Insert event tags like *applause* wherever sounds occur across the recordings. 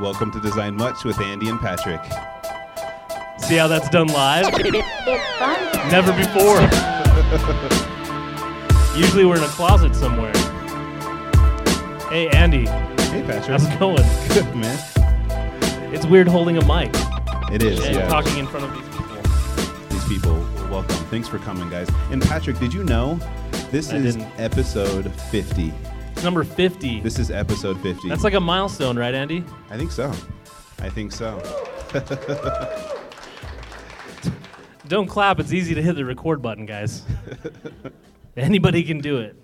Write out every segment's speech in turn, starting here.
Welcome to Design Much with Andy and Patrick. See how that's done live? *laughs* Never before. Usually we're in a closet somewhere. Hey, Andy, Hey, Patrick. how's it going? Good, man. It's weird holding a mic It is, and yeah. talking in front of these people. These people, welcome. Thanks for coming, guys. And Patrick, did you know this I is didn't. episode 50? Number 50. This is episode 50. That's like a milestone, right, Andy? I think so. I think so. *laughs* Don't clap. It's easy to hit the record button, guys. *laughs* Anybody can do it.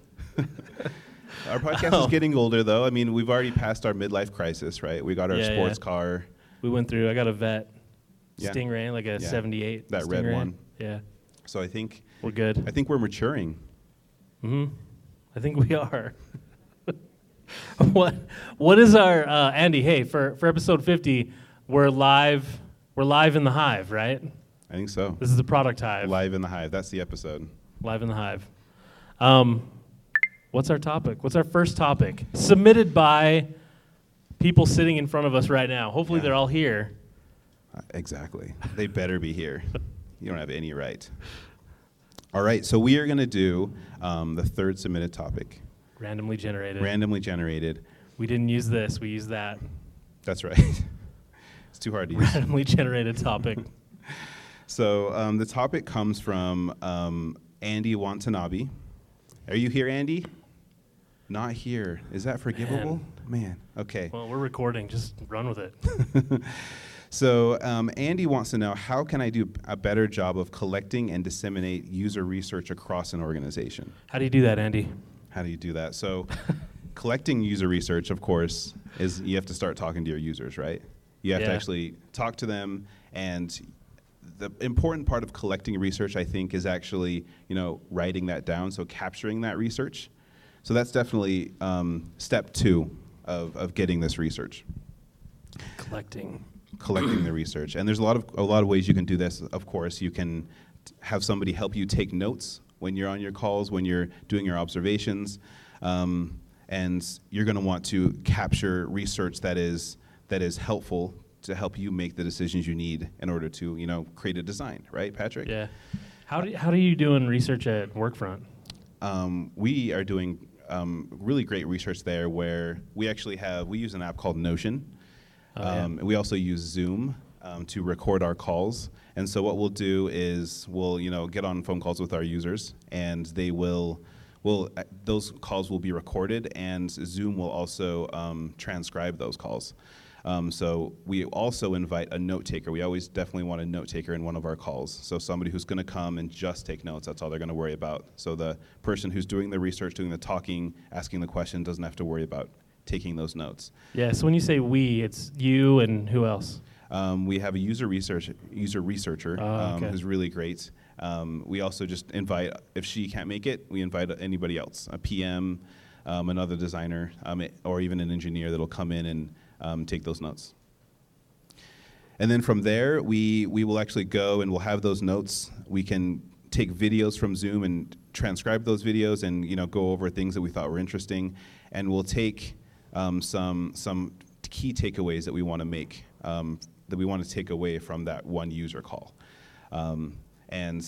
Our podcast Oh. is getting older, though. I mean, we've already passed our midlife crisis, right? We got our Yeah, sports yeah. car. We went through. I got a Vette Yeah. Stingray, like a Yeah. 78. That red one. Yeah, So I think we're good. I think we're maturing. hmm I think we are. *laughs* *laughs* what What is our uh, Andy? Hey, for for episode 50, we're live. We're live in the hive, right? I think so. This is the product hive. Live in the Hive. That's the episode. Live in the hive. Um, what's our topic? What's our first topic? Submitted by people sitting in front of us right now. Hopefully, Yeah. they're all here. Uh, Exactly. they better be here. You don't have any right. All right, so we are going to do um, the third submitted topic, Randomly generated. randomly generated. we didn't use this. We used that. That's right. *laughs* it's too hard to use. Randomly generated topic. *laughs* So um, the topic comes from um, Andy Watanabe. Are you here, Andy? Not here. Is that forgivable? Man. Okay. Well, we're recording. Just run with it. *laughs* So um, Andy wants to know how can I do a better job of collecting and disseminate user research across an organization? How do you do that, Andy? How do you do that? So *laughs* collecting user research, of course, is you have to start talking to your users, right? You have to actually talk to them and the important part of collecting research, I think, is actually, you know, writing that down, so capturing that research. So that's definitely um, step two of, of getting this research Collecting. collecting the research. And there's a lot of a lot of ways you can do this. Of course, you can have somebody help you take notes when you're on your calls, when you're doing your observations, um, and you're going to want to capture research that is that is helpful to help you make the decisions you need in order to you know create a design. Right, Patrick? Yeah. How do how do you doing research at Workfront? um, we are doing um, really great research there where we actually have we use an app called Notion Oh, yeah. um, and we also use Zoom um, to record our calls and so what we'll do is we'll you know get on phone calls with our users and they will will uh, those calls will be recorded and Zoom will also um, transcribe those calls um, so we also invite a note taker. We always definitely want a note taker in one of our calls. So somebody who's going to come and just take notes. That's all they're going to worry about. So the person who's doing the research, doing the talking, asking the question doesn't have to worry about taking those notes. Yeah. So when you say we, it's you and who else? Um, we have a user research user researcher Oh, um, who's really great. Um, we also just invite if she can't make it, we invite anybody else, a PM, um, another designer, um, or even an engineer that'll come in and um, take those notes. And then from there, we, we will actually go and we'll have those notes. We can take videos from Zoom and transcribe those videos and you know go over things that we thought were interesting. And we'll take um, some, some key takeaways that we want to make, um, that we want to take away from that one user call. Um, and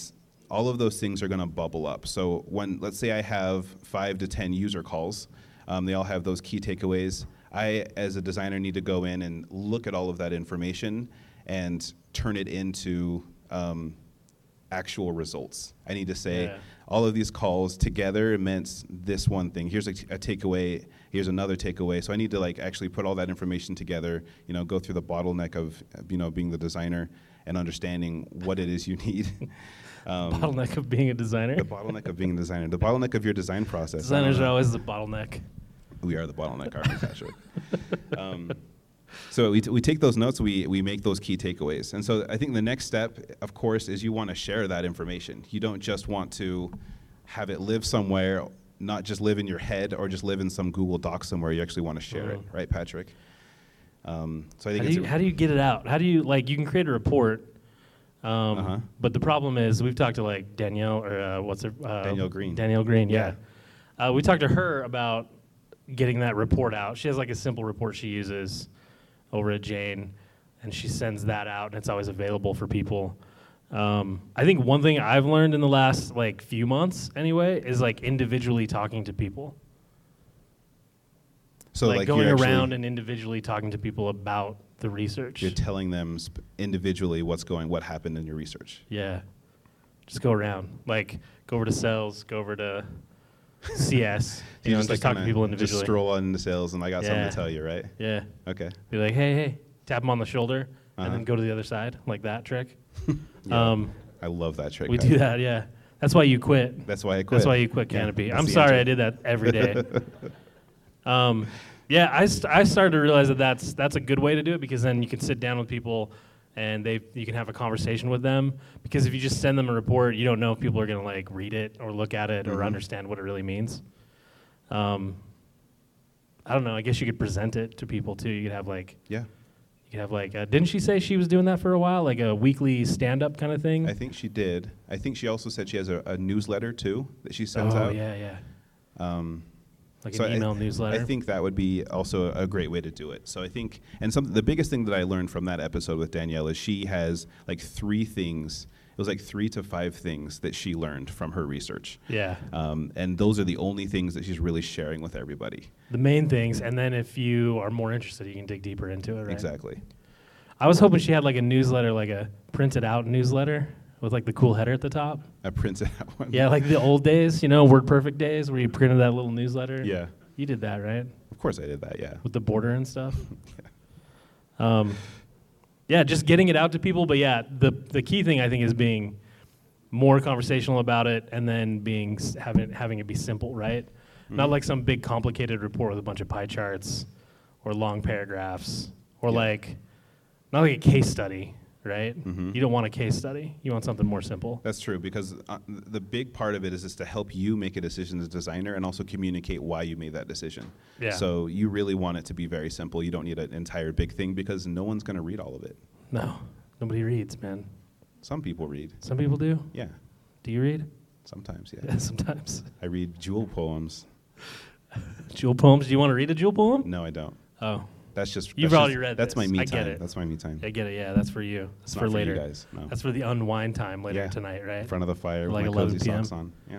all of those things are going to bubble up. So when, let's say I have five to 10 user calls, um, they all have those key takeaways. I, as a designer, need to go in and look at all of that information and turn it into um, actual results. I need to say Yeah. all of these calls together meant this one thing. Here's a, t- a takeaway. Here's another takeaway. So I need to like actually put all that information together. You know, go through the bottleneck of you know being the designer and understanding what it is you need. *laughs* um, bottleneck of being a designer. the bottleneck of being a designer. The bottleneck of your design process. Designers are always the bottleneck. We are the bottleneck, aren't we, Patrick? um, so we, t- we take those notes, we, we make those key takeaways. And so I think the next step, of course, is you want to share that information. You don't just want to have it live somewhere, not just live in your head or just live in some Google Doc somewhere. You actually want to share it, Mhm. right, Patrick? Um, so I think How do, you, a- how do you get it out? How do you like? You can create a report, um, Uh-huh. but the problem is we've talked to like Danielle or uh, what's her uh, Danielle Green. Danielle Green, yeah. Uh, we talked to her about getting that report out. She has like a simple report she uses, over at Jane, and she sends that out, and it's always available for people. Um, I think one thing I've learned in the last like few months, anyway, is like individually talking to people, So like, like, going around and individually talking to people about the research. you're telling them sp- individually what's going, what happened in your research. Yeah. Just go around. Like go over to sales, go over to CS. Do *laughs* you know, and just talk to people Just stroll into sales, and I got something to tell you, right? Yeah. Okay. Be like, hey, hey, tap them on the shoulder Uh-huh. and then go to the other side, like that trick. *laughs* Yeah. Um, I love that trick. we do that, yeah. That's why you quit. That's why I quit. That's why you quit Canopy. that's I'm sorry. I did that every day. *laughs* um, yeah, I, st- I started to realize that that's that's a good way to do it because then you can sit down with people and they you can have a conversation with them because if you just send them a report, you don't know if people are going to like read it or look at it or Mhm. understand what it really means. Um, I don't know. I guess you could present it to people too. You could have like Yeah. You have like uh, didn't she say she was doing that for a while, like a weekly stand up kind of thing? I think she did. I think she also said she has a, a newsletter too that she sends oh out. yeah, yeah, Um, like So an I- email newsletter. I think that would be also a great way to do it. So I think, and some the biggest thing that I learned from that episode with Danielle is she has like three things. It was like three to five things that she learned from her research, yeah. um, and those are the only things that she's really sharing with everybody. the main things, and then if you are more interested, you can dig deeper into it. Right? Exactly. I was hoping she had like a newsletter, like a printed out newsletter with like the cool header at the top. I printed *laughs* out one. Yeah, like the old days, you know, WordPerfect days, where you printed that little newsletter. Yeah. you did that, right? Of course I did that. Yeah. With the border and stuff. *laughs* yeah. Um, yeah, just getting it out to people. But yeah, the the key thing I think is being more conversational about it, and then being having having it be simple, right? Not Mhm. like some big complicated report with a bunch of pie charts or long paragraphs or Yeah. like not like a case study, right? Mhm. You don't want a case study. You want something more simple. That's true because uh, the big part of it is just to help you make a decision as a designer and also communicate why you made that decision. Yeah. So you really want it to be very simple. You don't need an entire big thing because no one's going to read all of it. No, nobody reads, man. Some people read. Some people do. Yeah. Do you read? Sometimes, yeah. Yeah, *laughs* sometimes. I read Jewel poems. *laughs* Jewel poems. Do you want to read a Jewel poem? No, I don't. Oh, That's just You've that's already just- read That's my this. me I time. get it. That's my me time. I get it. Yeah, that's for you. That's for for later. you guys. No. That's for the unwind time later Yeah. tonight, right? in front of the fire Like with my 11 cozy PM. socks on. Yeah.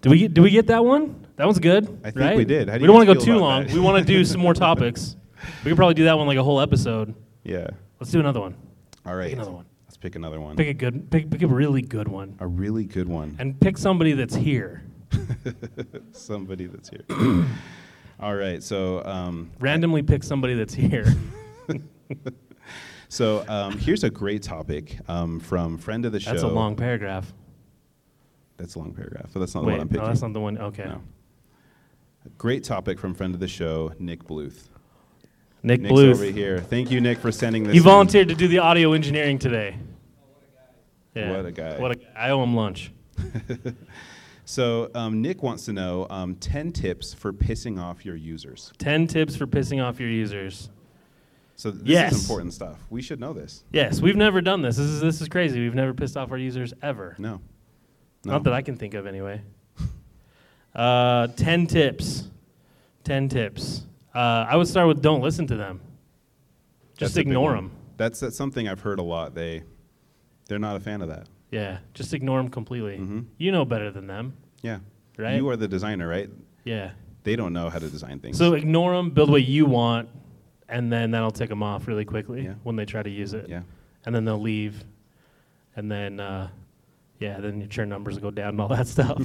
Do we get, do we get that one? That one's good. I think right? we did. Do we don't want to go too long. that? We want to do some more *laughs* topics. We could probably do that one like a whole episode. Yeah. Let's do another one. All right. Pick another one. Let's pick another one. Pick a good. Pick, pick a really good one, a really good one. and pick somebody that's here. *laughs* Somebody that's here. *clears throat* All right. So um, Randomly pick somebody that's here. *laughs* *laughs* So um, here's a great topic um, from friend of the show. That's a long paragraph. That's a long paragraph, but that's not the one I'm picking. no, that's not the one. Okay. No. Great topic from friend of the show, Nick Bluth. Nick Nick's Bluth. over here. Thank you, Nick, for sending this. He in. volunteered to do the audio engineering today. Oh, what a guy! Yeah. What a guy. What a, I owe him lunch. *laughs* So um, Nick wants to know um, 10 tips for pissing off your users. 10 tips for pissing off your users. So this Yes. is important stuff. We should know this. Yes, we've never done this. This is this is crazy. We've never pissed off our users ever. No. No. Not that I can think of anyway. *laughs* Uh, 10 tips. 10 tips. Uh, I would start with don't listen to them. Just That's ignore them. That's, that's something I've heard a lot. They, they're not a fan of that. Yeah, just ignore them completely. Mhm. You know better than them, Yeah. right? You are the designer, right? yeah. They don't know how to design things. So ignore them, build what you want, and then that'll tick them off really quickly Yeah. when they try to use it. yeah. And then they'll leave. And then, uh, yeah, then your churn numbers will go down and all that *laughs* stuff.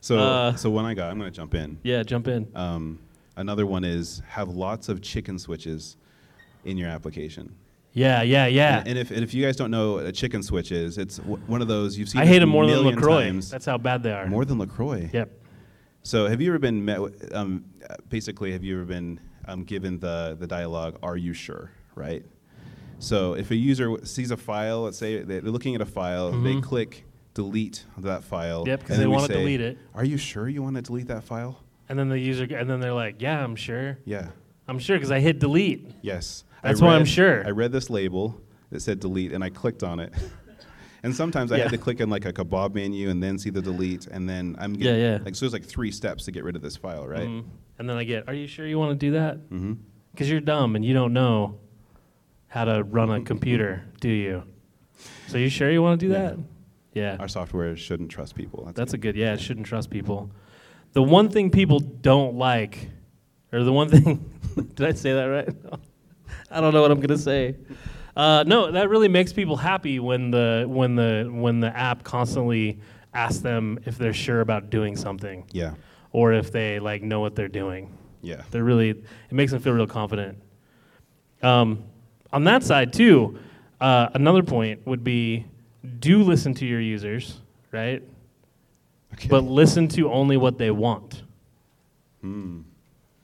So, Uh, so one I got, I'm going to jump in. yeah, jump in. Um, another one is have lots of chicken switches in your application. Yeah, yeah, yeah. And, and if, and if you guys don't know what a chicken switch is, it's w- one of those you've seen. I hate them more than LaCroix. times. That's how bad they are. more than LaCroix. Yep. So have you ever been met? With, um, uh, basically, have you ever been um, given the the dialogue? Are you sure? Right. So if a user sees a file, let's say they're looking at a file, they Mhm. click delete that file. Yep, 'cause and they wanna delete it. Are you sure you want to delete that file? And then the user, and then they're like, yeah, I'm sure. Yeah. I'm sure because I hit delete. Yes. That's I why I'm sure. I read this label that said delete, and I clicked on it. *laughs* And sometimes I Yeah. had to click on like a kebab menu and then see the delete, and then I'm Yeah, getting, yeah. like so there's like three steps to get rid of this file, right? Mhm. And then I get, are you sure you want to do that? Mm-hmm. Because you're dumb and you don't know how to run a computer, do you? So you sure you want to do Yeah. that? Yeah. Our software shouldn't trust people. That's, That's a good. good, yeah, shouldn't trust people. The one thing people don't like, or the one thing, *laughs* did I say that right? *laughs* I don't know what I'm going to say. Uh, no, that really makes people happy when the when the when the app constantly asks them if they're sure about doing something yeah, or if they like know what they're doing. yeah, They're really it makes them feel real confident. Um, on that side too, uh, another point would be do listen to your users, right? okay. But listen to only what they want, Hmm.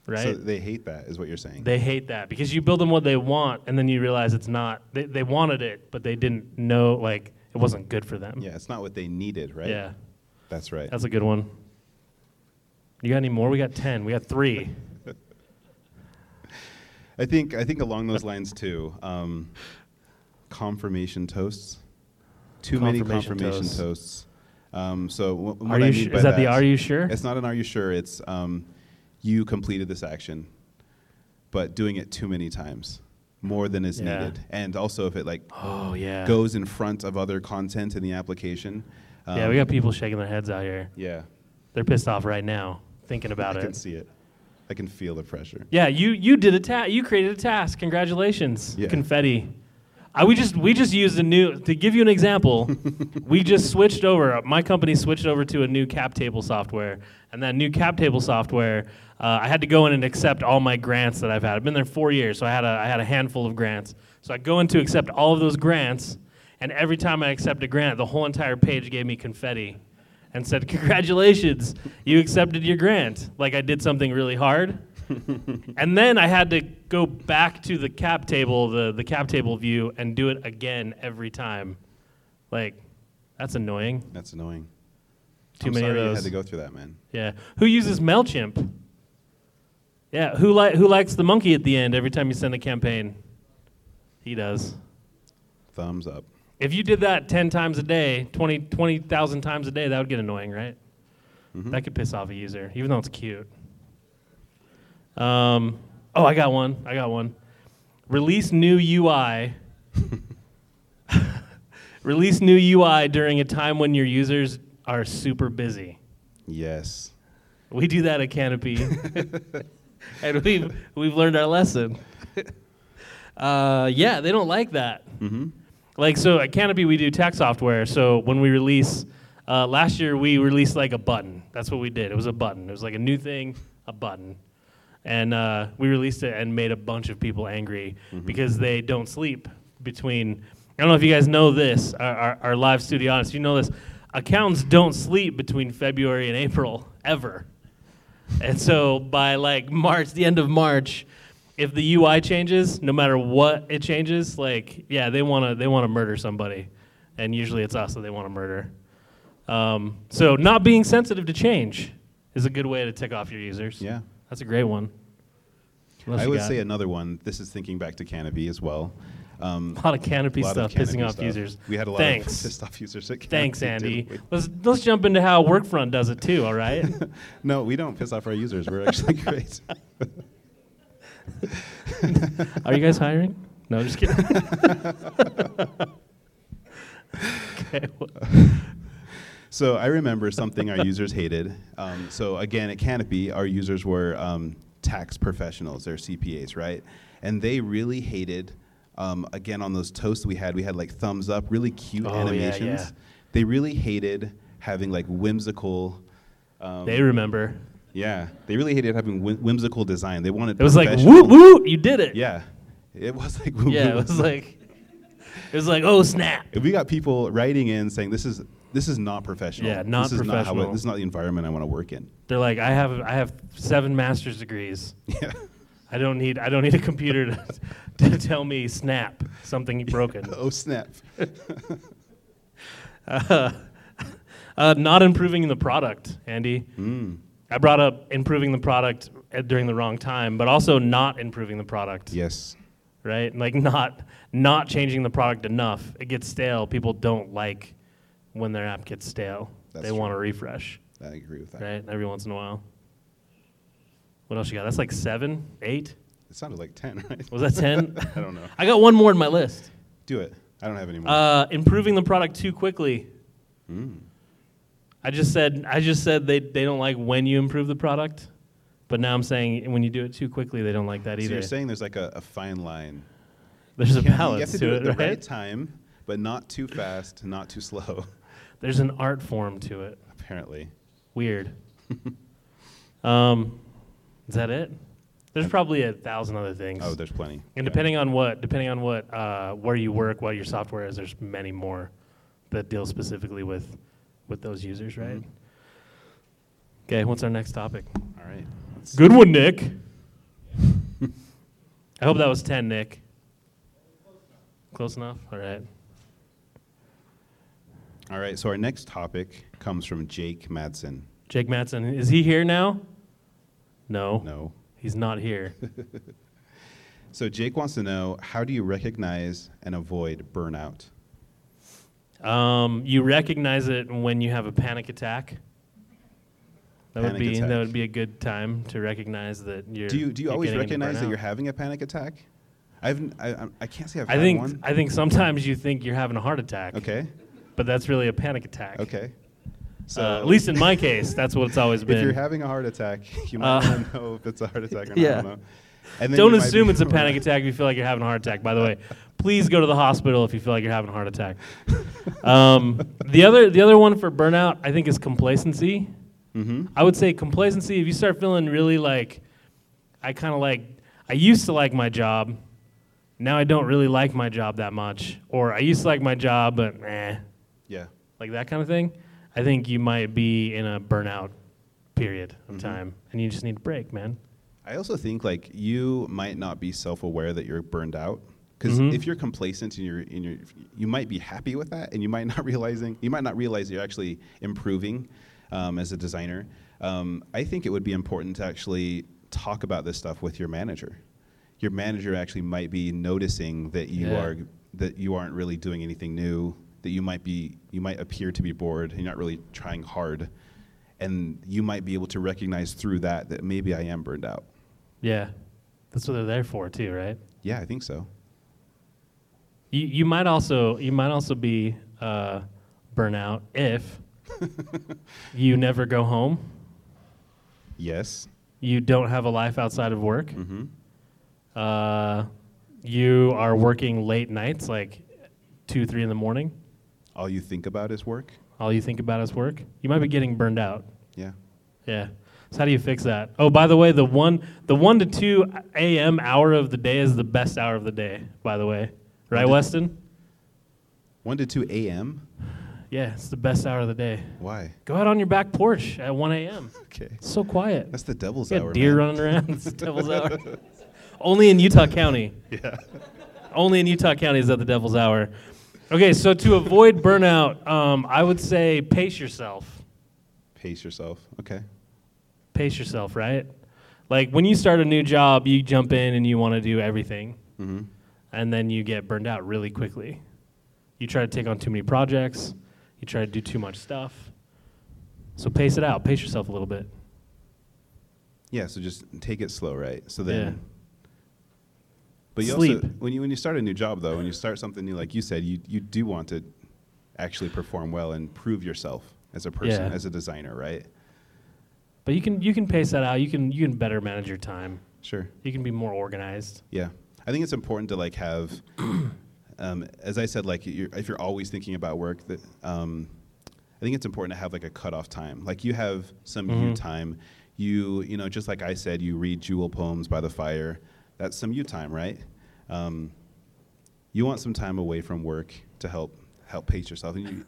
Right? So they hate that, is what you're saying. they hate that because you build them what they want, and then you realize it's not. They, they wanted it, but they didn't know like it wasn't good for them. yeah, it's not what they needed, right? Yeah, that's right. that's a good one. You got any more? We got ten. We got three. *laughs* I think I think along those lines too. Um, confirmation toasts. Too many Confirmation toasts. toasts. Um, so wh- what Are I you? mean Su- by is that, the Are you sure? It's not an Are you sure? It's um, you completed this action, but doing it too many times, more than is Yeah. needed, and also if it like Oh yeah. goes in front of other content in the application. yeah, um, we got people shaking their heads out here. Yeah, They're pissed off right now, thinking about I it. I can see it. I can feel the pressure. Yeah, you you did a task. You created a task. Congratulations. Yeah. Confetti. I, we just we just used a new to give you an example. *laughs* we just switched over. My company switched over to a new cap table software, and that new cap table software, uh, I had to go in and accept all my grants that I've had. I've been there four years, so I had a I had a handful of grants. So I go in to accept all of those grants, and every time I accept a grant, the whole entire page gave me confetti, and said, "Congratulations, you accepted your grant." Like I did something really hard. And then I had to go back to the cap table, the, the cap table view, and do it again every time. Like, that's annoying. That's annoying. Too I'm many sorry of You had to go through that, man. Yeah. Who uses MailChimp? Yeah. Who, li- who likes the monkey at the end every time you send a campaign? He does. Thumbs up. If you did that 10 times a day, 20 20,000 times a day, that would get annoying, right? Mhm. That could piss off a user, even though it's cute. Um, oh, I got one. I got one. Release new UI. *laughs* Release new UI during a time when your users are super busy. Yes. We do that at Canopy, *laughs* and we've we've learned our lesson. *laughs* Uh, yeah, they don't like that. Mm-hmm. Like so at Canopy we do tech software. So when we release uh, last year we released like a button. That's what we did. It was a button. It was like a new thing, a button. And uh, we released it and made a bunch of people angry because they don't sleep between. I don't know if you guys know this. Our, our, our live studio audience, you know this. Accountants don't sleep between February and April ever. And so by like March, the end of March, if the UI changes, no matter what it changes, like yeah, they wanna they wanna murder somebody, and usually it's us that they want to murder. Um, so not being sensitive to change is a good way to tick off your users. Yeah. That's a great one. I would say another one. This is thinking back to Canopy as well. Um, a lot of canopy lot of stuff pissing off stuff. users. We had a lot Thanks. of *laughs* pissed off users. At Thanks, Andy. Let's let's jump into how Workfront does it too. All right. *laughs* No, we don't piss off our users. We're actually *laughs* great. Are you guys hiring? No, just kidding. okay. well, So I remember something our users hated. Um, so again, at Canopy, our users were um, tax professionals, they're CPAs, right? And they really hated. Um, again, on those toasts we had, we had like thumbs up, really cute Oh, yeah, animations. yeah. They really hated having like whimsical. Um, They remember. yeah, they really hated having whim- whimsical design. They wanted. It was like professional- woot woot, you did it. Yeah, it was like. Yeah, it was like it was like oh snap. If we got people writing in saying this is this is not professional. Yeah, not this is Not how professional. this is not the environment I want to work in. They're like I have I have seven master's degrees. Yeah. I don't need I don't need a computer to, *laughs* to tell me snap something broken. *laughs* oh snap. *laughs* Uh, uh, not improving the product, Andy. Mm. I brought up improving the product at, during the wrong time, but also not improving the product. Yes. right? Like not not changing the product enough. It gets stale. People don't like when their app gets stale. That's they true. want to refresh, I agree with that. right? Every once in a while. What else you got? That's like seven, eight. It sounded like 10, *laughs* right? Was that ten? *laughs* I don't know. I got one more in my list. Do it. I don't have any more. Uh, improving the product too quickly. Mm. I just said I just said they they don't like when you improve the product, but now I'm saying when you do it too quickly, they don't like that So either. you're saying there's like a, a fine line. There's a You can't- balance You have to, to, do it it, at the right? right time, but not too fast, not too slow, *laughs* There's an art form to it. apparently. Weird. *laughs* um, is that it? There's probably a thousand other things. Oh, there's plenty. and depending on what, depending on what, uh, where you work, what your software is, there's many more that deal specifically with with those users, right? Mhm. Okay, what's our next topic? All right. let's- Good one, Nick. *laughs* I hope that was 10, Nick. Close enough? All right. All right. So our next topic comes from Jake Madsen. Jake Matson, is he here now? No, No. he's not here. *laughs* So Jake wants to know how do you recognize and avoid burnout? Um, you recognize it when you have a panic attack. That would be attack. that would be a good time to recognize that you're. Do you do you always recognize that you're having a panic attack? I've I, I can't say I've I think one. I think sometimes you think you're having a heart attack. Okay. But that's really a panic attack. Okay. So Uh, at least in my case, that's what it's always been. *laughs* if you're having a heart attack, *laughs* you might Uh, want to know if it's a heart attack or not. yeah. I don't know. And then Don't assume it's a *laughs* panic attack if you feel like you're having a heart attack. By the way, please go to the hospital if you feel like you're having a heart attack. Um, the other the other one for burnout, I think, is complacency. Mhm. I would say complacency. If you start feeling really like, I kind of like, I used to like my job, now I don't really like my job that much, or I used to like my job, but eh, Yeah. like that kind of thing. I think you might be in a burnout period of Mhm. time, and you just need a break, man. I also think like you might not be self-aware that you're burned out because Mhm. if you're complacent and you're in your, you might be happy with that, and you might *laughs* not realizing you might not realize you're actually improving um, as a designer. Um, I think it would be important to actually talk about this stuff with your manager. Your manager actually might be noticing that you Yeah. are that you aren't really doing anything new. That you might be you might appear to be bored and you're not really trying hard. And you might be able to recognize through that that maybe I am burned out. Yeah, that's what they're there for too, right? Yeah, I think so. You you might also you might also be uh, burnout if *laughs* you never go home, Yes. you don't have a life outside of work, Mm-hmm. uh, you are working late nights, like two three in the morning. All you think about is work. All you think about is work. You might be getting burned out. Yeah. Yeah. So how do you fix that? Oh, by the way, the one the one to two a.m. hour of the day is the best hour of the day. By the way, right, to- Weston? One to two a.m. Yeah, it's the best hour of the day. Why? Go out on your back porch at one a.m. *laughs* Okay. It's so quiet. That's the devil's You got hour. deer man. running around. It's the devil's hour. *laughs* Only in Utah County. Yeah. Only in Utah County is that the devil's hour. Okay, so to avoid burnout, um, I would say pace yourself. Pace yourself. Okay. Pace yourself, right? Like when you start a new job, you jump in and you want to do everything, Mm-hmm. and then you get burned out really quickly. You try to take on too many projects, you try to do too much stuff. So pace it out, pace yourself a little bit. Yeah. So just take it slow, right? So then. Yeah. But you Sleep. also when you when you start a new job though, when you start something new, like you said, you you do want to actually perform well and prove yourself as a person, Yeah. as a designer, right? But you can you can pace that out. You can you can better manage your time. Sure. You can be more organized. Yeah, I think it's important to like have, *clears throat* um, as I said, like you're, if you're always thinking about work, that um, I think it's important to have like a cutoff time. Like you have some you Mhm. time. You you know just like I said, you read Jewel poems by the fire. That's some you time, right? Um, you want some time away from work to help help pace yourself, and you,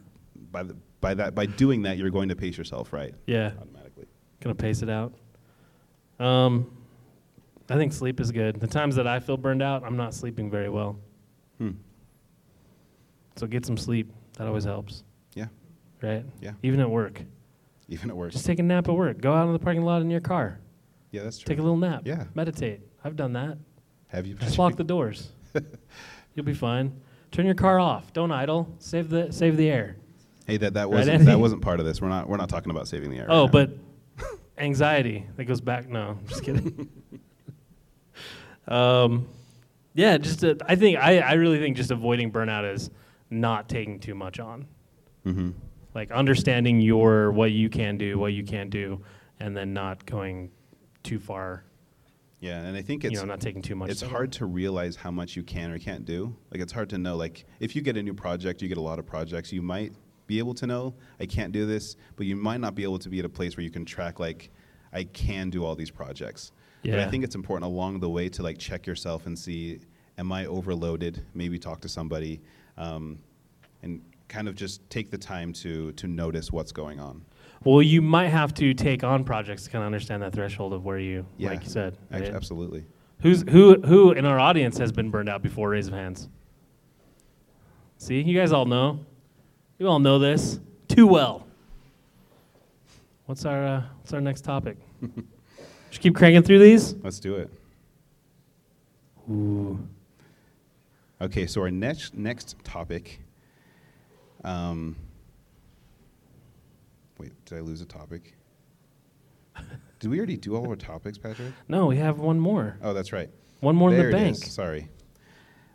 by the, by that by doing that, you're going to pace yourself, right? Yeah, Automatically. gonna pace it out. Um, I think sleep is good. The times that I feel burned out, I'm not sleeping very well. Hmm. So get some sleep. That always helps. Yeah. Right. Yeah. Even at work, Even at work. just take a nap at work. Go out in the parking lot in your car. yeah, that's true. Take a little nap. Yeah. Meditate. I've done that. have you? Just lock the doors. *laughs* You'll be fine. Turn your car off. Don't idle. Save the save the air. Hey, that, that Right, wasn't Andy? that wasn't part of this. We're not we're not talking about saving the air. Oh, now. but *laughs* anxiety that goes back. No, I'm just kidding. *laughs* um, yeah, just uh, I think I, I really think just avoiding burnout is not taking too much on. hmm Like understanding your what you can do, what you can't do, and then not going too far. Yeah, and I think You it's know, not taking too much. it's hard to realize how much you can or can't do. Like it's hard to know. Like if you get a new project, you get a lot of projects, you might be able to know I can't do this, but you might not be able to be at a place where you can track like I can do all these projects. But I think it's important along the way to like check yourself and see am I overloaded? Maybe talk to somebody, um, and kind of just take the time to to notice what's going on. Well, you might have to take on projects to kind of understand that threshold of where you, Yeah, like you said. Right? Absolutely. Who's who? Who in our audience has been burned out before? Raise of hands. See, you guys all know. You all know this too well. What's our uh, What's our next topic? *laughs* Just keep cranking through these. Let's do it. Ooh. Okay, so our next next topic. Um, wait, did I lose a topic? *laughs* did we already do all of our topics, Patrick? No, we have one more. Oh, that's right. One more there in the bank. is. Sorry.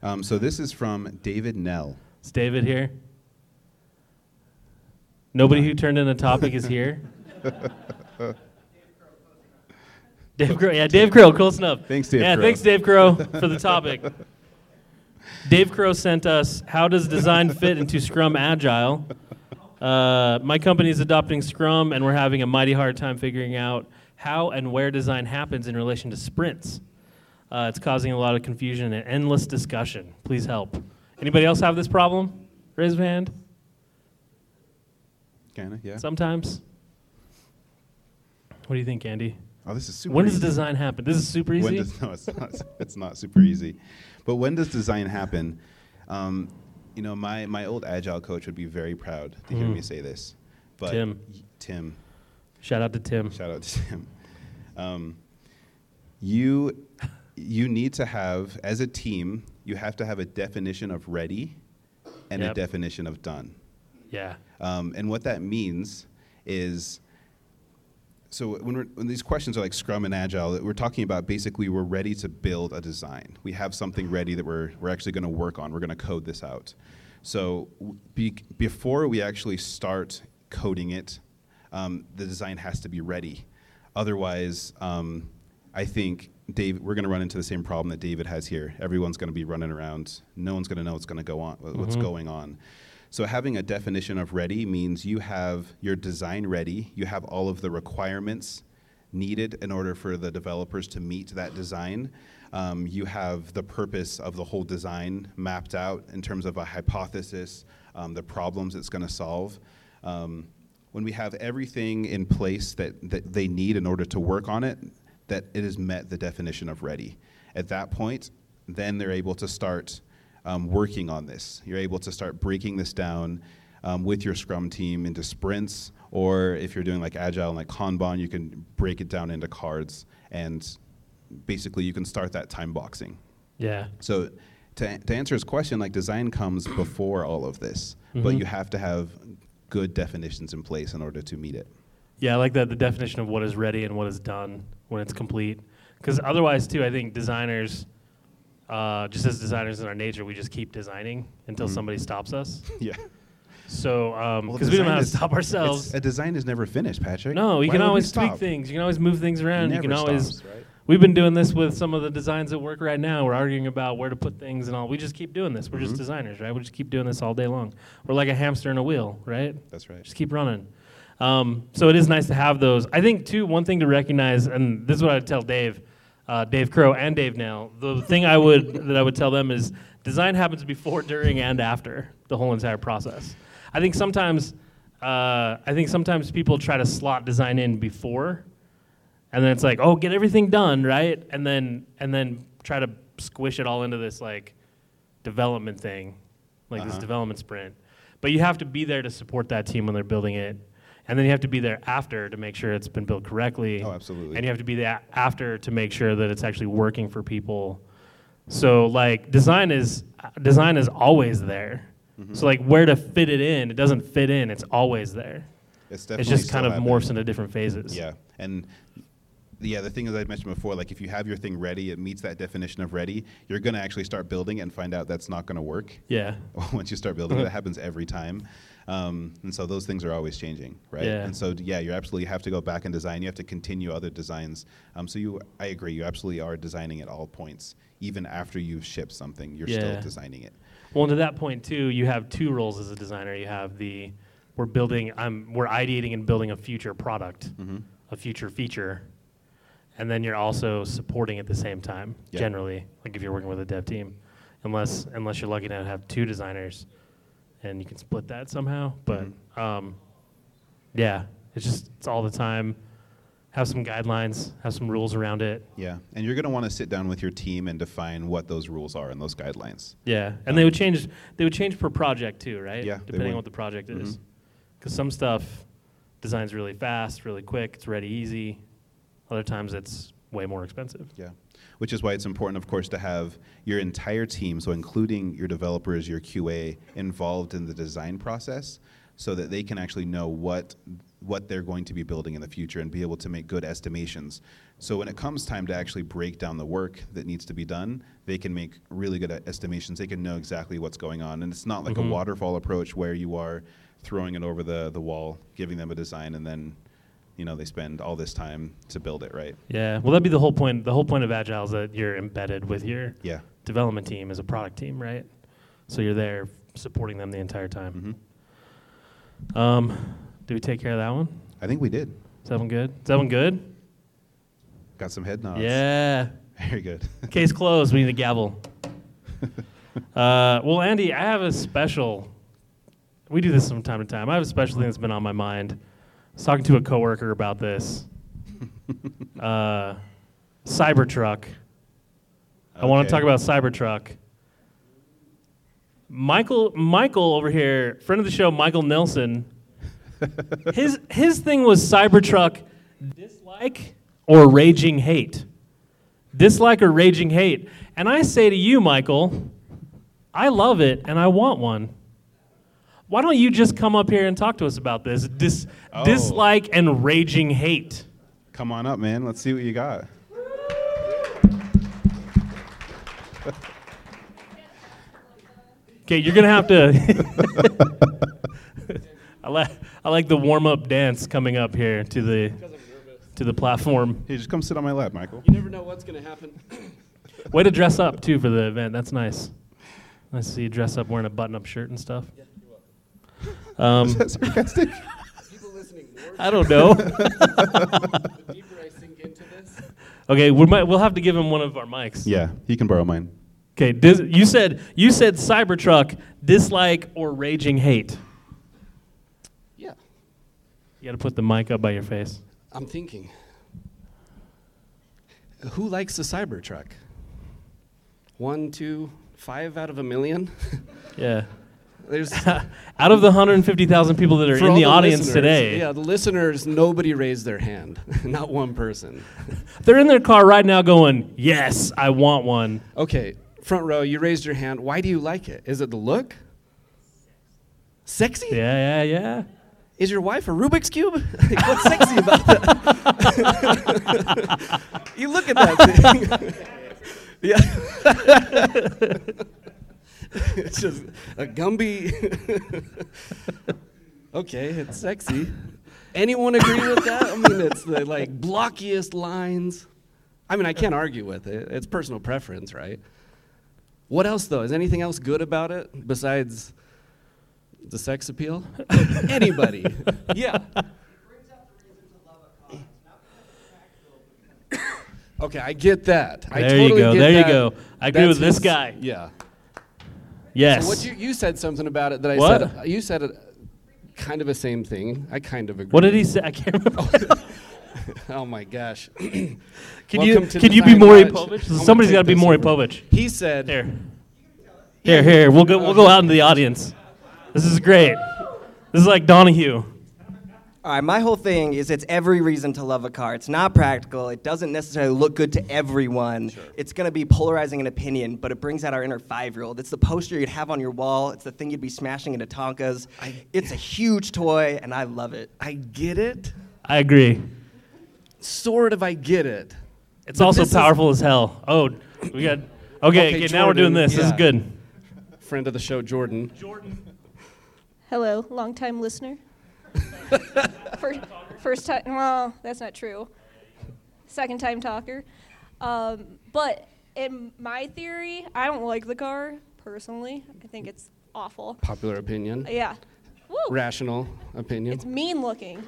Um, so this is from David Nell. Is David here? Nobody who turned in a topic is here. *laughs* Dave Crow, yeah, Dave Crow, close enough. Thanks, Dave Yeah, Crow. thanks, Dave Crow, for the *laughs* topic. Dave Crow sent us, "How does design fit into Scrum Agile?" Uh, my company is adopting Scrum, and we're having a mighty hard time figuring out how and where design happens in relation to sprints. Uh, it's causing a lot of confusion and endless discussion. Please help. Anybody else have this problem? Raise your hand. Kinda, yeah. Sometimes. What do you think, Andy? oh, this is super. when does easy. design happen? This is super When easy. does, *laughs* no, it's not. It's not super easy. But when does design happen? Um, you know, my, my old agile coach would be very proud to hear Mhm. me say this. But Tim. Tim, Shout out to Tim. shout out to Tim. Um, you you need to have as a team. You have to have a definition of ready, and a definition of done. Yeah. Um, and what that means is, so when, we're, when these questions are like Scrum and Agile, we're talking about basically we're ready to build a design. We have something ready that we're, we're actually going to work on. We're going to code this out. So be, before we actually start coding it, um, the design has to be ready. Otherwise, um, I think Dave, we're going to run into the same problem that David has here. Everyone's going to be running around. No one's going to know what's going to go on, wh- what's Mhm. going on. So having a definition of ready means you have your design ready. You have all of the requirements needed in order for the developers to meet that design. Um, you have the purpose of the whole design mapped out in terms of a hypothesis, um, the problems it's going to solve. Um, when we have everything in place that, that they need in order to work on it, that it has met the definition of ready. At that point, then they're able to start um, working on this. You're able to start breaking this down um, with your Scrum team into sprints, or if you're doing like Agile and like Kanban, you can break it down into cards, and basically you can start that time boxing. Yeah. So to, to answer his question, like design comes *clears throat* before all of this, but Mhm. you have to have good definitions in place in order to meet it. Yeah, I like that the definition of what is ready and what is done when it's complete. Because otherwise, too, I think designers, uh, just as designers in our nature, we just keep designing until Mhm. somebody stops us. *laughs* Yeah. So, because Well, we don't know how to stop ourselves. A design is never finished, Patrick. No, you Why can always tweak things. You can always move things around. You can always. right? We've been doing this with some of the designs at work right now. We're arguing about where to put things and all. We just keep doing this. We're just Mhm. designers, right? We just keep doing this all day long. We're like a hamster in a wheel, right? That's right. Just keep running. Um, so it is nice to have those. I think too. One thing to recognize, and this is what I'd tell Dave, uh, Dave Crow, and Dave Now. The thing I would *laughs* that I would tell them is design happens before, during, and after the whole entire process. I think sometimes, uh, I think sometimes people try to slot design in before, and then it's like, oh, get everything done, right? And then and then try to squish it all into this like development thing, like this Uh-huh. development sprint. But you have to be there to support that team when they're building it, and then you have to be there after to make sure it's been built correctly. Oh, absolutely. And you have to be there after to make sure that it's actually working for people So like design is design is always there. Mm-hmm. So like where to fit it in, it doesn't fit in. It's always there. It's It's just kind of happening. morphs into different phases. Yeah, and yeah, the thing as I mentioned before, like if you have your thing ready, it meets that definition of ready. You're gonna actually start building and find out that's not gonna work. Yeah. *laughs* Once you start building, that happens every time, um, and so those things are always changing, right? Yeah. And so yeah, you absolutely have to go back and design. You have to continue other designs. Um, so you, I agree, you absolutely are designing at all points, even after you've shipped something. You're Yeah. still designing it. Well, to that point too, you have two roles as a designer. You have the we're building, I'm we're ideating and building a future product, Mm-hmm. a future feature, and then you're also supporting at the same time. Yeah. Generally, like if you're working with a dev team, unless unless you're lucky to have two designers, and you can split that somehow. But Mm-hmm. um, yeah, it's just it's all the time. Have some guidelines, have some rules around it. Yeah, and you're gonna want to sit down with your team and define what those rules are and those guidelines. Yeah, and they would change. They would change per project too, right? Yeah, depending on what the project is. Mhm. Because some stuff designs really fast, really quick. It's ready easy. Other times it's way more expensive. Yeah, which is why it's important, of course, to have your entire team, so including your developers, your QA, involved in the design process, so that they can actually know what what they're going to be building in the future and be able to make good estimations. So when it comes time to actually break down the work that needs to be done, they can make really good estimations. They can know exactly what's going on, and it's not like Mhm. a waterfall approach where you are throwing it over the the wall, giving them a design, and then you know they spend all this time to build it, right? Yeah. Well, that'd be the whole point. The whole point of agile is that you're embedded with your Yeah. development team as a product team, right? So you're there supporting them the entire time. hmm Um, did we take care of that one? I think we did. Is that one good? Is that one good? Got some head nods. yeah. Very good. *laughs* Case closed. We need a gavel. *laughs* uh, well, Andy, I have a special. We do this from time to time. I have a special thing that's been on my mind. Was talking to a coworker about this. *laughs* uh, Cybertruck. I want to Okay. talk about Cybertruck. Michael, Michael over here, friend of the show, Michael Nelson. *laughs* his his thing was Cybertruck dislike or raging hate dislike or raging hate. And I say to you, Michael, I love it and I want one. Why don't you just come up here and talk to us about this? Dis- Oh. Dislike and raging hate. Come on up, man. Let's see what you got. Okay, you're gonna have to. *laughs* I like I like the warm up dance coming up here to the to the platform. Hey, just come sit on my lap, Michael. You never know what's going to happen. Way to dress up too for the event. That's nice. Nice to see you dress up wearing a button up shirt and stuff. Um, Is that sarcastic? People listening more, I don't know. *laughs* the deeper I sink into this. Okay, we might, we'll have to give him one of our mics. yeah, he can borrow mine. Okay, dis- you said you said Cybertruck dislike or raging hate. Yeah, You got to put the mic up by your face. I'm thinking. Who likes the Cybertruck? One, two, five out of a million? *laughs* Yeah. There's *laughs* Out of the 150,000 people that are in all the audience today, Yeah, the listeners, nobody raised their hand. *laughs* Not one person. *laughs* they're in their car right now going, "Yes, I want one." Okay, front row, you raised your hand. Why do you like it? Is it the look? Sexy? Yeah, yeah, yeah. Is your wife a Rubik's cube? Like, What's sexy about that? you look at that thing. yeah. *laughs* it's just a Gumby. *laughs* okay, it's sexy. Anyone agree with that? I mean, it's the like blockiest lines. I mean, I can't argue with it. It's personal preference, right? What else though? Is anything else good about it besides the sex appeal? *laughs* Anybody? yeah. Okay, I get that. I There totally you go. get There you go. I agree That's with this his- guy. Yeah. Yes. So what you you said something about it that I What? said. Uh, you said it, kind of the same thing. I kind of agree. What did he say? I can't remember. *laughs* Oh my gosh. *clears throat* Can Welcome you can you be Design Maury Lodge. Povich? I'm gonna Somebody's got to be this Maury. Povich. He said. Here. Here, here. We'll go. We'll go out into the audience. This is great. This is like Donahue. All All right, my whole thing is it's every reason to love a car. It's not practical. It doesn't necessarily look good to everyone. Sure. It's going to be polarizing in opinion, but it brings out our inner five year old. It's the poster you'd have on your wall, it's the thing you'd be smashing into Tonkas. it's a huge toy, and I love it. I get it. I agree. Sort of, I get it. It's But also this is- powerful as hell. Oh, we got. Okay, Okay, okay, now we're doing Jordan, this. This is good. Friend of the show, Jordan. Jordan. Hello, long time listener. *laughs* first, first time, well, that's not true. Second time talker. Um, but in my theory, I don't like the car personally. I think it's awful. Popular opinion. Yeah. Woo! Rational opinion. It's mean looking,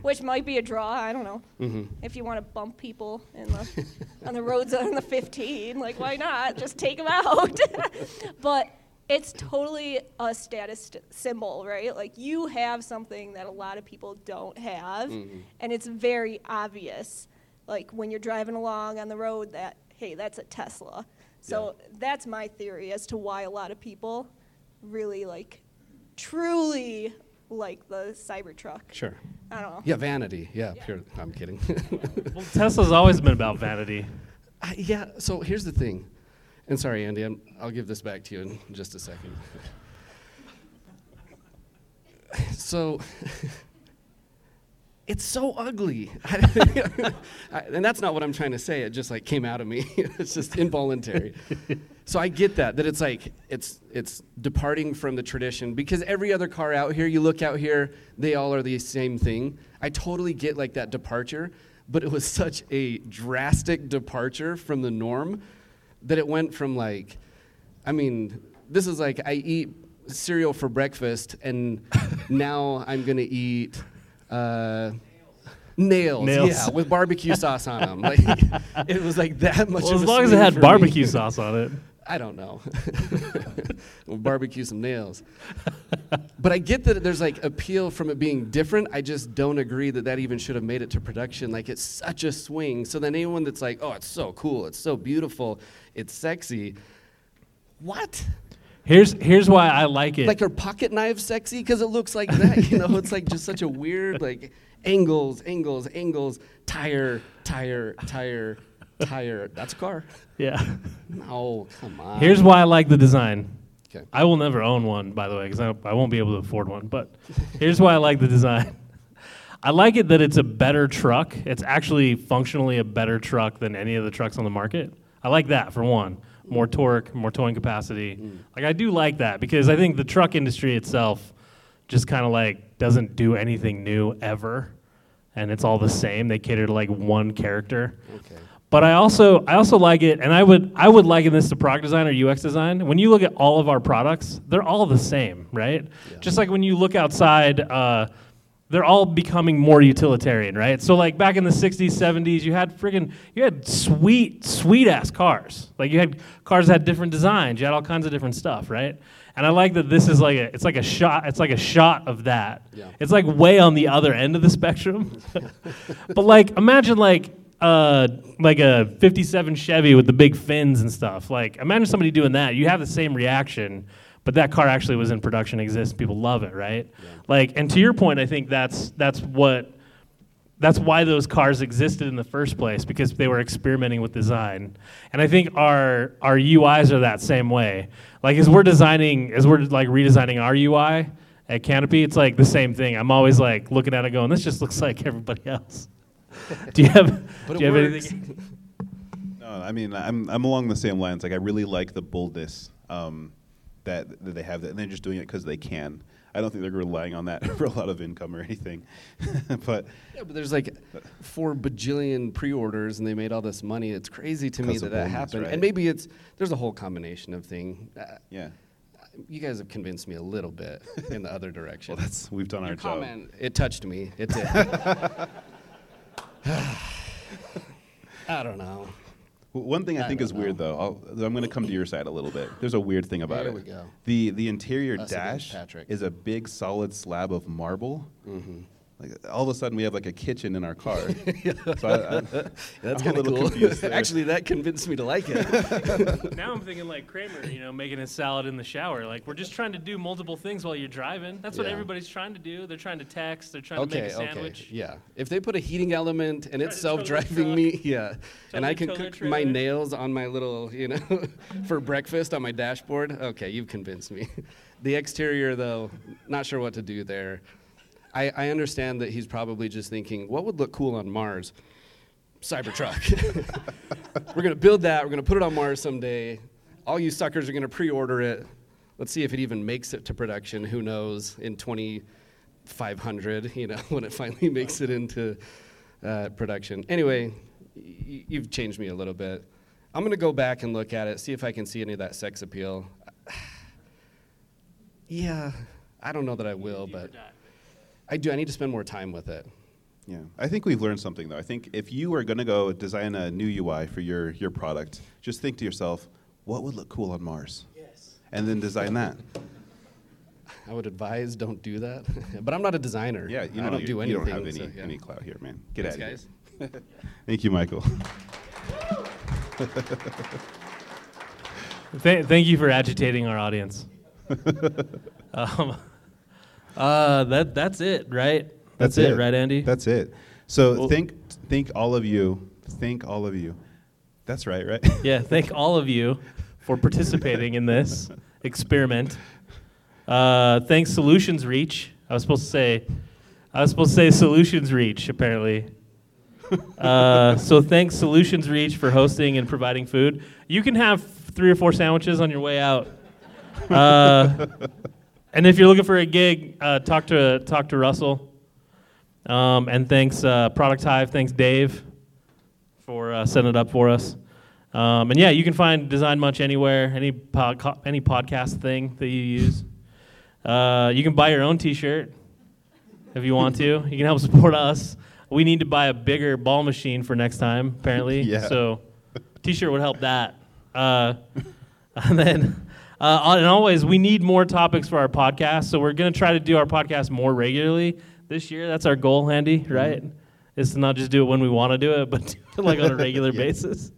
which might be a draw. I don't know. Mm-hmm. If you want to bump people in the on the roads *laughs* on the 15, like why not? Just take them out. *laughs* but it's totally a status symbol, right? Like you have something that a lot of people don't have, mm-hmm. and it's very obvious. Like when you're driving along on the road, that hey, that's a Tesla. So that's my theory as to why a lot of people really like truly like the Cybertruck. Sure. I don't know. Yeah, vanity. Yeah, pure. I'm kidding. Well, Tesla's always been about vanity. I- *laughs* uh, yeah. So here's the thing, and sorry, Andy. I'm, I'll give this back to you in just a second. so. *laughs* It's so ugly, *laughs* I- and that's not what I'm trying to say. It just like came out of me. *laughs* it's just involuntary. so I get that that it's like it's it's departing from the tradition because every other car out here, you look out here, they all are the same thing. I totally get like that departure, but it was such a drastic departure from the norm that it went from like, I mean, this is like I eat cereal for breakfast, and *laughs* now I'm gonna eat. Uh, Nails, Nails. yeah, with barbecue sauce on them. Like, *laughs* it was like that much. Well, of as a long as it had for me. barbecue sauce on it. I don't know. *laughs* we'll barbecue some nails. but I get that there's like appeal from it being different. I just don't agree that that even should have made it to production. Like it's such a swing. So then anyone that's like, oh, it's so cool, it's so beautiful, it's sexy. What? Here's here's why I like it. Like her pocket knife sexy? Because it looks like that. You know, it's like just such a weird like angles, angles, angles, tire, tire, tire, tire. That's a car. yeah. No, come on. Here's why I like the design. Okay. I will never own one, by the way, because I, I won't be able to afford one. But here's why I like the design. I like it that it's a better truck. It's actually functionally a better truck than any of the trucks on the market. I like that for one. More torque, more towing capacity. Like I do like that because I think the truck industry itself just kind of like doesn't do anything new ever, and it's all the same. They cater to like one character. Okay. But I also I also like it, and I would I would liken this to product design or UX design. When you look at all of our products, they're all the same, right? Just like when you look outside, uh, they're all becoming more utilitarian, right? So like back in the '60s, '70s, you had friggin' you had sweet sweet ass cars. Like you had cars that had different designs. You had all kinds of different stuff, right? And I like that this is like a it's like a shot it's like a shot of that. Yeah. It's like way on the other end of the spectrum. *laughs* but like imagine like uh like a 57 Chevy with the big fins and stuff. Like imagine somebody doing that. You have the same reaction, but that car actually was in production, exists, people love it, right? Like and to your point, I think that's that's what that's why those cars existed in the first place because they were experimenting with design. And I think our our UIs are that same way. Like as we're designing as we're like redesigning our UI at Canopy, it's like the same thing. I'm always like looking at it going, this just looks like everybody else. *laughs* do you have do you have works. anything? No, I mean I'm I'm along the same lines. Like I really like the boldness um, that that they have, that, and they're just doing it because they can. I don't think they're relying on that *laughs* for a lot of income or anything. *laughs* but Yeah, but there's like four bajillion pre-orders, and they made all this money. It's crazy to me that that happened. right? And maybe it's there's a whole combination of thing. Uh, yeah, you guys have convinced me a little bit in the other direction. *laughs* well, that's we've done Your our job. comment, it touched me. It did. *sighs* *sighs* I don't know. One thing I, I think is weird, though, I'll, I'm going to come to your side a little bit. *sighs* There's a weird thing about There it. we go. The the interior Us dash is a big solid slab of marble. Mm-hmm. Like all of a sudden, we have like a kitchen in our car. *laughs* so I, I, That's a kind of little cool. confused *laughs* there. Actually, that convinced me to like it. *laughs* now I'm thinking like Kramer, you know, making a salad in the shower. Like we're just trying to do multiple things while you're driving. That's what Yeah. everybody's trying to do. They're trying to text. They're trying to make a okay, sandwich. yeah. If they put a heating element and it's to tow their self-driving me, yeah, and I can tow their cook my nails on my little, you know, for breakfast on my dashboard. Okay, you've convinced me. The exterior, though, not sure what to do there. I, I understand that he's probably just thinking, what would look cool on Mars? Cybertruck. *laughs* *laughs* we're gonna build that. We're gonna put it on Mars someday. All you suckers are gonna pre-order it. Let's see if it even makes it to production. Who knows? In 2500, you know, *laughs* when it finally makes it into uh, production. Anyway, y- you've changed me a little bit. I'm gonna go back and look at it, see if I can see any of that sex appeal. *sighs* yeah, I don't know that I will, but I do. I need to spend more time with it. Yeah, I think we've learned something though. I think if you are going to go design a new UI for your your product, just think to yourself, what would look cool on Mars? Yes. And then design that. *laughs* I would advise don't do that. *laughs* but I'm not a designer. Yeah, you know, I don't you, do you don't have any so, yeah. any clout here, man. Get Thanks, out of guys. here. *laughs* Thank you, Michael. Th- thank you for agitating our audience. um, uh, that that's it, right? That's, it, right, Andy? That's it. So Well- think think all of you. Think all of you. That's right, right? *laughs* yeah. Thank all of you for participating in this *laughs* experiment. Uh, thanks, Solutions Reach. I was supposed to say, I was supposed to say Solutions Reach. Apparently. *laughs* Uh, so thanks, Solutions Reach, for hosting and providing food. You can have three or four sandwiches on your way out. Uh, and if you're looking for a gig, uh, talk to talk to Russell. Um, and thanks, uh, Product Hive. Thanks, Dave, for uh, setting it up for us. Um, and yeah, you can find Design Much anywhere, any pod, any podcast thing that you use. Uh, you can buy your own T-shirt if you want to. You can help support us. We need to buy a bigger ball machine for next time, apparently. *laughs* Yeah. So, T-shirt would help that. Uh, *laughs* and then, uh, and always, we need more topics for our podcast. So we're gonna try to do our podcast more regularly this year. That's our goal, Handy, Right? Is to not just do it when we want to do it, *laughs* but do it like on a regular *laughs* Yeah. basis.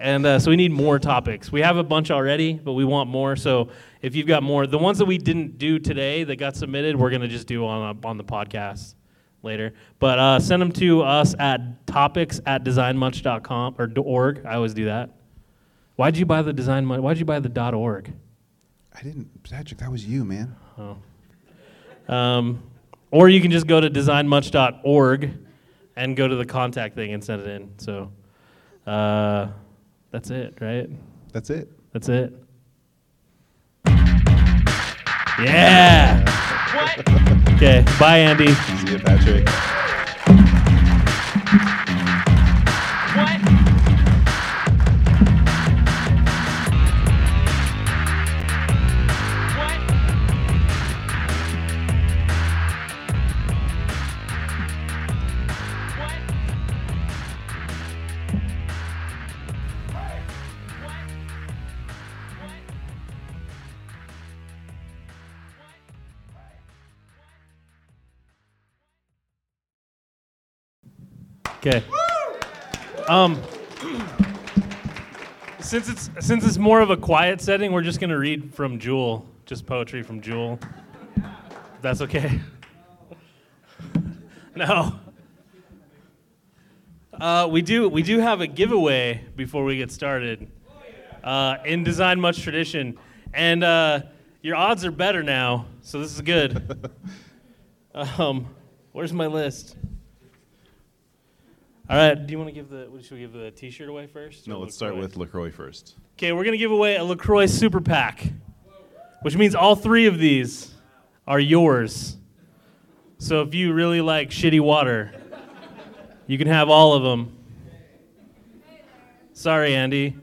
And uh, so we need more topics. We have a bunch already, but we want more. So if you've got more, the ones that we didn't do today that got submitted, we're gonna just do on on the podcast later. But uh, send them to us at topics at designmuch.com or .org. I always do that. Why'd you buy the design? Much? Why'd you buy the .org? I didn't, Patrick. That was you, man. Oh. Um, or you can just go to designmuch.org and go to the contact thing and send it in. So uh, that's it, right? That's it. That's it. Yeah. What? Okay. Bye, Andy. See you, Patrick. Okay. Um, since it's since it's more of a quiet setting, we're just gonna read from Jewel, just poetry from Jewel. That's okay. *laughs* no. Uh, we do we do have a giveaway before we get started. Uh, in design much tradition, and uh, your odds are better now, so this is good. *laughs* um, where's my list? All right. Do you want to give the? Should we give the T-shirt away first? No, let's start with LaCroix first. Okay, we're gonna give away a LaCroix Super Pack, which means all three of these are yours. So if you really like shitty water, you can have all of them. Sorry, Andy.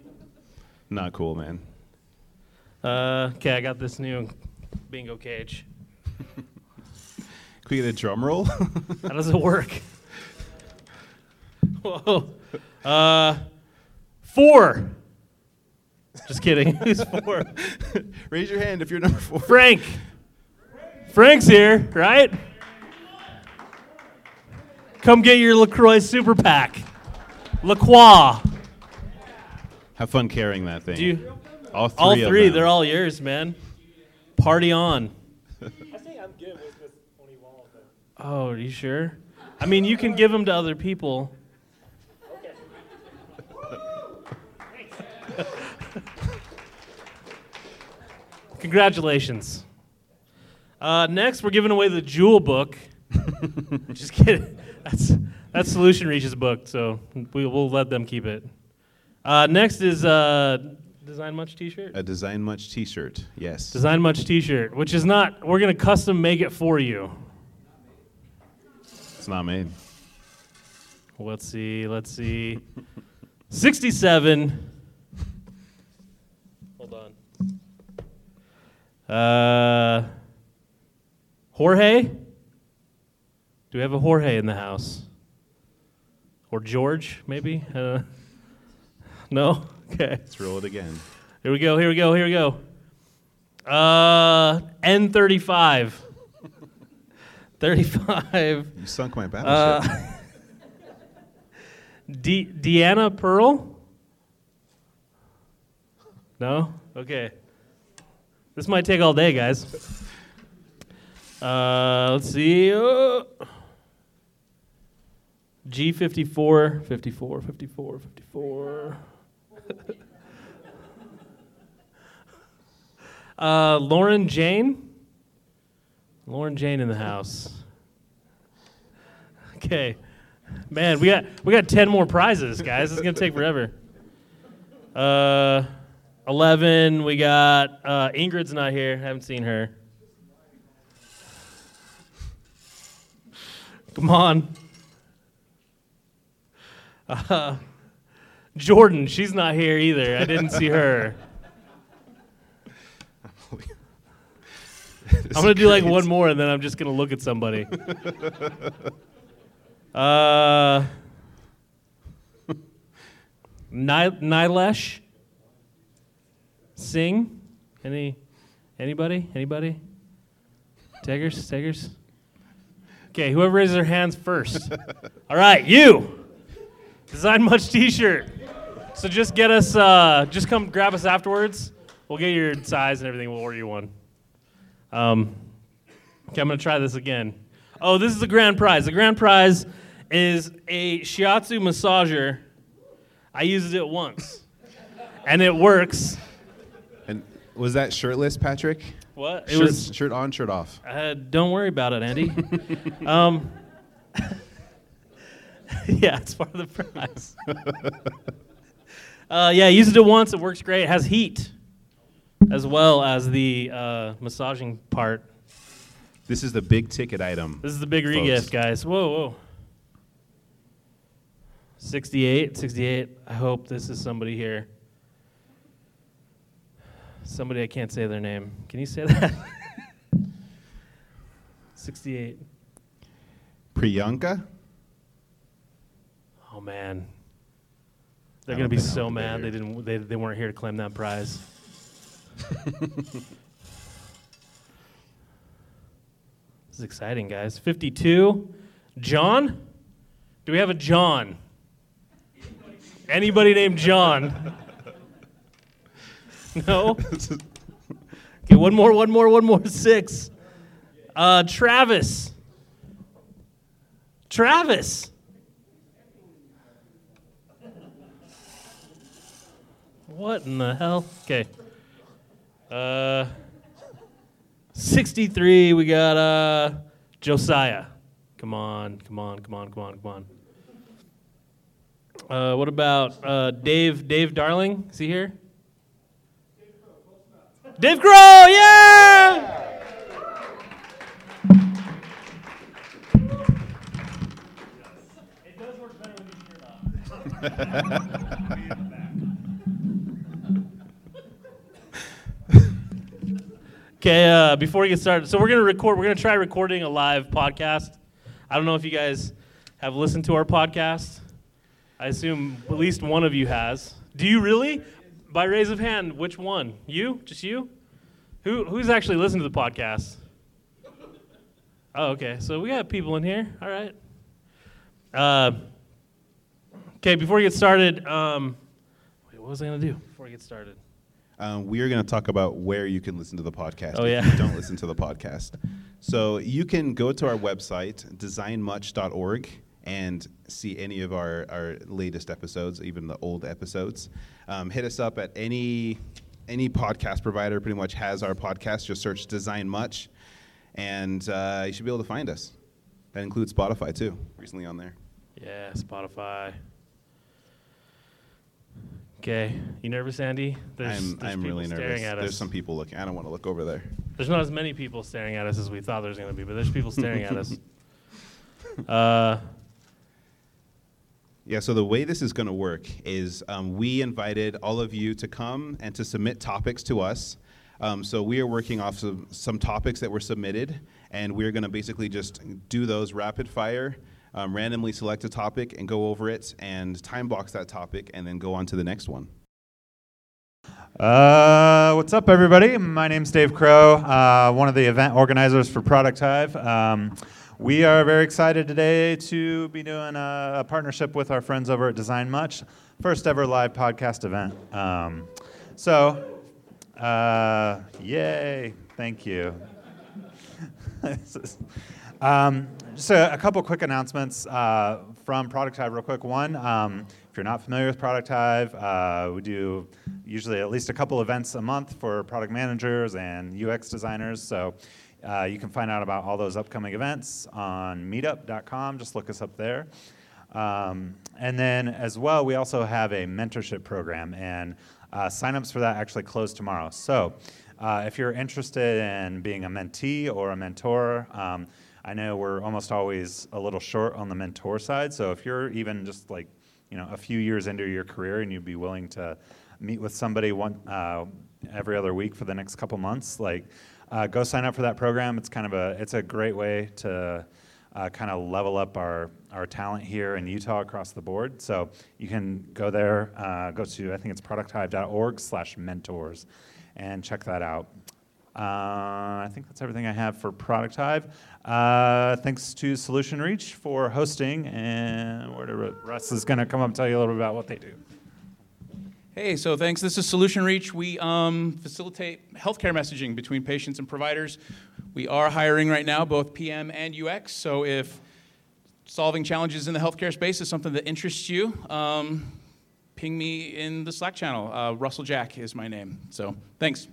Not cool, man. Uh, okay, I got this new bingo cage. *laughs* Can we get a drum roll? How does it work? *laughs* Whoa. *laughs* Uh, four. Just kidding. *laughs* Who's four? Raise your hand if you're number four. Frank. Frank's here, right? come get your LaCroix super pack. LaCroix. Have fun carrying that thing. Do you, all three. all of three, them. they're all yours, man. Party on. *laughs* I think I'm good with this 20 walls. though. Oh, are you sure? I mean, you can give them to other people. *laughs* Congratulations. Uh, next, we're giving away the Jewel book. *laughs* Just kidding. That's that's Solution Reach's book, so we, we'll let them keep it. Uh, next is uh, Design Much T-shirt. A design much T-shirt. Yes. Design Much T-shirt, which is not. We're gonna custom make it for you. It's not made. Let's see. Let's see. *laughs* 67. Uh, Jorge? Do we have a Jorge in the house? Or George, maybe? Uh, *laughs* no? Okay. Let's roll it again. Here we go. Here we go. Here we go. Uh, N35. *laughs* 35. You sunk my Uh, *laughs* battleship. De- Deanna Pearl? No? Okay. This might take all day, guys. Uh, let's see. Uh, G54, 54, 54, 54. *laughs* uh, Lauren Jane? Lauren Jane in the house. Okay. Man, we got we got ten more prizes, guys. It's gonna take forever. Uh, eleven. We got uh, Ingrid's not here. Haven't seen her. Come on. Uh, Jordan, she's not here either. I didn't see her. *laughs* I'm gonna do like one more, and then I'm just gonna look at somebody. *laughs* Uh, Ni- Nilesh Singh. Any? Anybody? Anybody? Taggers? Taggers? Okay, whoever raises their hands first. *laughs* All right, you. Design much T-shirt. So just get us. Uh, just come grab us afterwards. We'll get your size and everything. We'll order you one. Um, okay, I'm gonna try this again. Oh, this is the grand prize. The grand prize is a shiatsu massager. I used it once, and it works. Was that shirtless, Patrick? What? It shirt, was. shirt on, shirt off. Uh, don't worry about it, Andy. *laughs* um, *laughs* yeah, it's part of the prize. *laughs* uh, yeah, used it once. It works great. It has heat, as well as the uh, massaging part. This is the big ticket item. This is the big regift, guys. Whoa, whoa. 68, 68. I hope this is somebody here. Somebody I can't say their name. Can you say that? *laughs* 68. Priyanka. Oh man. They're gonna be so mad they didn't they, they weren't here to claim that prize. *laughs* this is exciting, guys. 52. John? Do we have a John? Anybody named John? *laughs* No? Okay, one more, one more, one more. Six. Uh, Travis. Travis. What in the hell? Okay. Uh, 63, we got uh, Josiah. Come on, come on, come on, come on, come on. Uh, what about uh, Dave? Dave Darling? Is he here? Dave Grohl, yeah! Okay, uh, before we get started, so we're gonna record. We're gonna try recording a live podcast. I don't know if you guys have listened to our podcast. I assume at least one of you has. Do you really? By raise of hand, which one? You? Just you? Who who's actually listened to the podcast? Oh, okay. So we got people in here. All right. Uh, okay, before we get started, um, wait, what was I going to do before we get started? Um, we are going to talk about where you can listen to the podcast Oh, if yeah. you don't listen to the podcast. So you can go to our website, designmuch.org, and see any of our, our latest episodes, even the old episodes. Um, hit us up at any any podcast provider. Pretty much has our podcast. Just search Design Much, and uh, you should be able to find us. That includes Spotify too. Recently on there. Yeah, Spotify. Okay, you nervous, Andy? There's, I'm there's I'm really nervous. There's some people looking. I don't want to look over there. There's not as many people staring at us as we thought there was going to be, but there's people staring at us. *laughs* Uh, Yeah, so the way this is going to work is um, we invited all of you to come and to submit topics to us. Um, so we are working off of some topics that were submitted, and we're going to basically just do those rapid fire, um, randomly select a topic and go over it, and time box that topic, and then go on to the next one. Uh, what's up, everybody? My name's Dave Crow, uh, one of the event organizers for Product Hive. Um, we are very excited today to be doing a, a partnership with our friends over at Design Much, first ever live podcast event. Um, so, uh, yay! Thank you. *laughs* Um, just a, a couple quick announcements uh, from Product Hive, real quick. One, um, if you're not familiar with Product Hive, uh, we do usually at least a couple events a month for product managers and UX designers. So uh, you can find out about all those upcoming events on meetup.com. Just look us up there. Um, and then, as well, we also have a mentorship program, and uh, signups for that actually close tomorrow. So, uh, if you're interested in being a mentee or a mentor, um, I know we're almost always a little short on the mentor side. So, if you're even just like, you know, a few years into your career and you'd be willing to meet with somebody one uh, every other week for the next couple months, like, uh, go sign up for that program. It's kind of a it's a great way to uh, kind of level up our, our talent here in Utah across the board. So you can go there, uh, go to, I think it's producthive.org slash mentors, and check that out. Uh, I think that's everything I have for Product Hive. Uh, thanks to Solution Reach for hosting, and Russ is going to come up and tell you a little bit about what they do. Hey, so thanks. This is Solution Reach. We um, facilitate healthcare messaging between patients and providers. We are hiring right now, both PM and UX. So if solving challenges in the healthcare space is something that interests you, um, ping me in the Slack channel. Uh, Russell Jack is my name. So thanks.